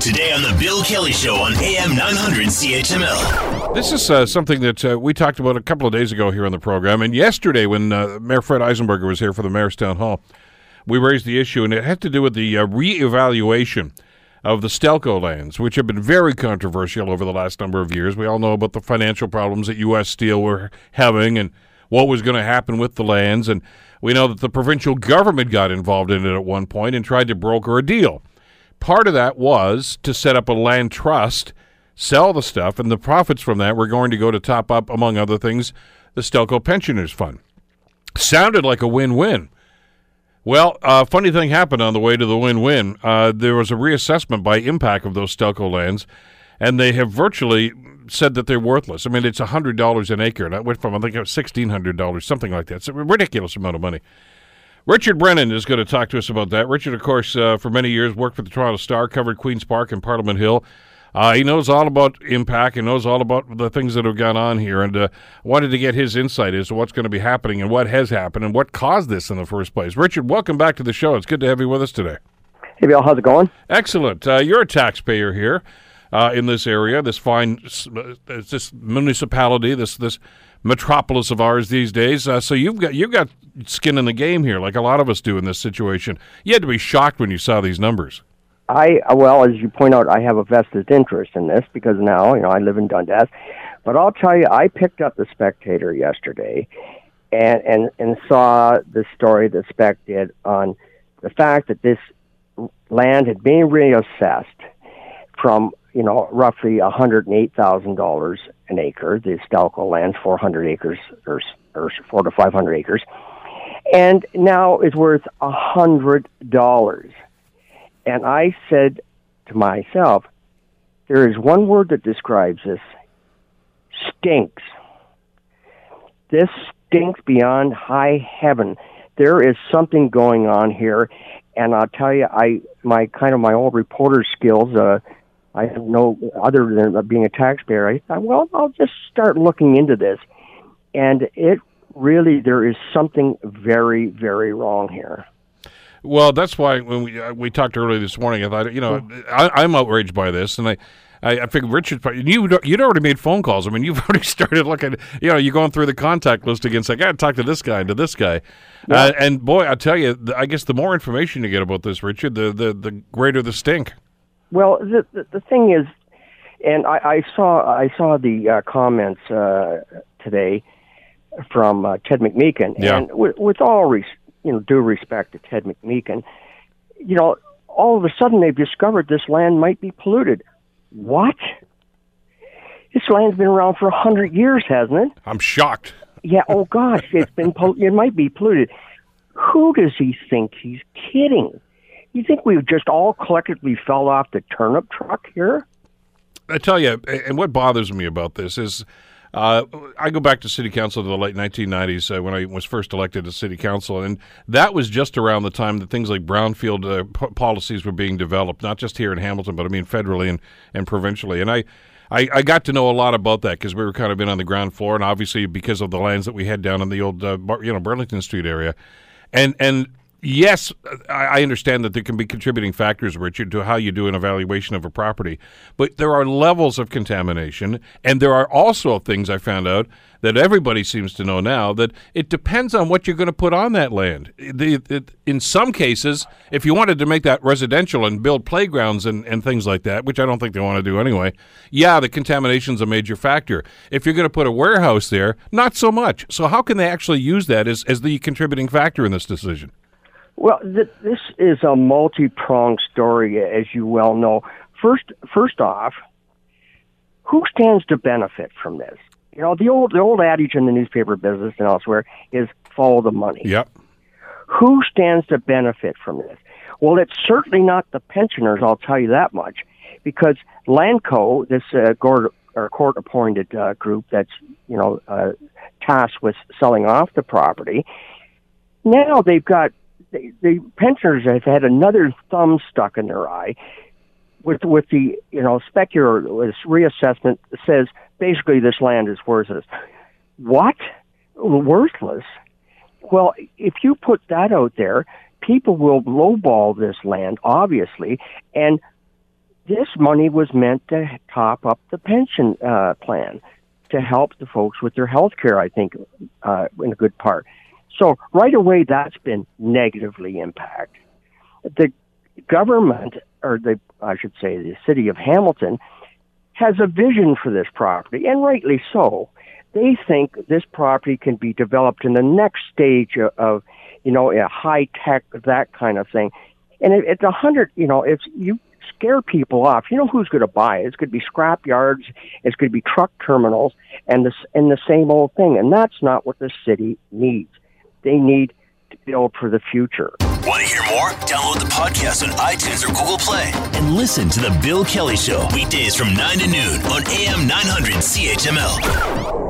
Today on The Bill Kelly Show on AM 900 CHML. This is uh, something that uh, we talked about a couple of days ago here on the program. And yesterday, when uh, Mayor Fred Eisenberger was here for the Mayor's Town Hall, we raised the issue, and it had to do with the uh, reevaluation of the Stelco lands, which have been very controversial over the last number of years. We all know about the financial problems that U.S. Steel were having and what was going to happen with the lands. And we know that the provincial government got involved in it at one point and tried to broker a deal. Part of that was to set up a land trust, sell the stuff, and the profits from that were going to go to top up, among other things, the Stelco Pensioners Fund. Sounded like a win win. Well, a uh, funny thing happened on the way to the win-win. Uh, there was a reassessment by MPAC of those Stelco lands, and they have virtually said that they're worthless. I mean, it's hundred dollars an acre, and it went from I think it was sixteen hundred dollars, something like that. It's a ridiculous amount of money. Richard Brennan is going to talk to us about that. Richard, of course, uh, for many years worked for the Toronto Star, covered Queens Park and Parliament Hill. Uh, he knows all about MPAC and knows all about the things that have gone on here, and uh, wanted to get his insight as to what's going to be happening and what has happened and what caused this in the first place. Richard, welcome back to the show. It's good to have you with us today. Hey, Bill, how's it going? Excellent. Uh, you're a taxpayer here uh, in this area, this fine, uh, this municipality, this this metropolis of ours these days. Uh, so you've got you've got skin in the game here, like a lot of us do in this situation. You had to be shocked when you saw these numbers. I well, as you point out, I have a vested interest in this because now you know I live in Dundas. But I'll tell you, I picked up the Spectator yesterday, and and and saw the story the Spec did on the fact that this land had been reassessed from you know roughly one hundred and eight thousand dollars an acre. The Stelco land, four hundred acres or or four to five hundred acres, and now is worth a hundred dollars and I said to myself, there is one word that describes this stinks. This stinks beyond high heaven. There is something going on here, and I'll tell you, I my kind of my old reporter skills. Uh, I have no other than being a taxpayer. I thought, well, I'll just start looking into this, and it really there is something very, very wrong here. Well, that's why when we uh, we talked earlier this morning, I thought you know I, am outraged by this, and I. I, I figured Richard, you you'd already made phone calls. I mean, you've already started looking. You know, you're going through the contact list against. Like I got to talk to this guy and to this guy, yeah. uh, and boy, I tell you, I guess the more information you get about this, Richard, the the, the greater the stink. Well, the, the, the thing is, and I, I saw I saw the uh, comments uh, today from uh, Ted McMeekin, yeah. and with, with all res- you know, due respect to Ted McMeekin, you know, all of a sudden they've discovered this land might be polluted. What? This land's been around for a hundred years, hasn't it? I'm shocked. Yeah. Oh gosh, it's been. Pol- it might be polluted. Who does he think he's kidding? You think we've just all collectively fell off the turnip truck here? I tell you, and what bothers me about this is uh, I go back to city council to the late 1990s uh, when I was first elected to city council, and that was just around the time that things like brownfield uh, p- policies were being developed, not just here in Hamilton, but I mean federally and, and provincially. And I, I, I got to know a lot about that because we were kind of in on the ground floor, and obviously because of the lands that we had down in the old, uh, you know, Burlington Street area, and and yes, I understand that there can be contributing factors, Richard, to how you do an evaluation of a property. But there are levels of contamination, and there are also things I found out that everybody seems to know now that it depends on what you're going to put on that land. In some cases, if you wanted to make that residential and build playgrounds and, and things like that, which I don't think they want to do anyway, yeah, the contamination's a major factor. If you're going to put a warehouse there, not so much. So how can they actually use that as, as the contributing factor in this decision? Well, th- this is a multi-pronged story, as you well know. First, first off, who stands to benefit from this? You know, the old the old adage in the newspaper business and elsewhere is follow the money. Yep. Who stands to benefit from this? Well, it's certainly not the pensioners. I'll tell you that much, because Landco, this uh, court appointed uh, group that's you know uh, tasked with selling off the property, now they've got the, the pensioners have had another thumb stuck in their eye with with the you know specular this reassessment says basically this land is worthless. What? Worthless? Well, if you put that out there, people will lowball this land, obviously, and this money was meant to top up the pension uh, plan to help the folks with their health care, I think, uh, in a good part. So right away, that's been negatively impacted. The government, or the I should say, the city of Hamilton, has a vision for this property, and rightly so. They think this property can be developed in the next stage of, you know, a high tech, that kind of thing. And it, it's a hundred, you know, if you scare people off, you know who's going to buy it. It's going to be scrap yards, it's going to be truck terminals, and the and the same old thing. And that's not what the city needs. They need to build for the future. Want to hear more? Download the podcast on iTunes or Google Play and listen to The Bill Kelly Show weekdays from 9 to noon on AM 900 CHML.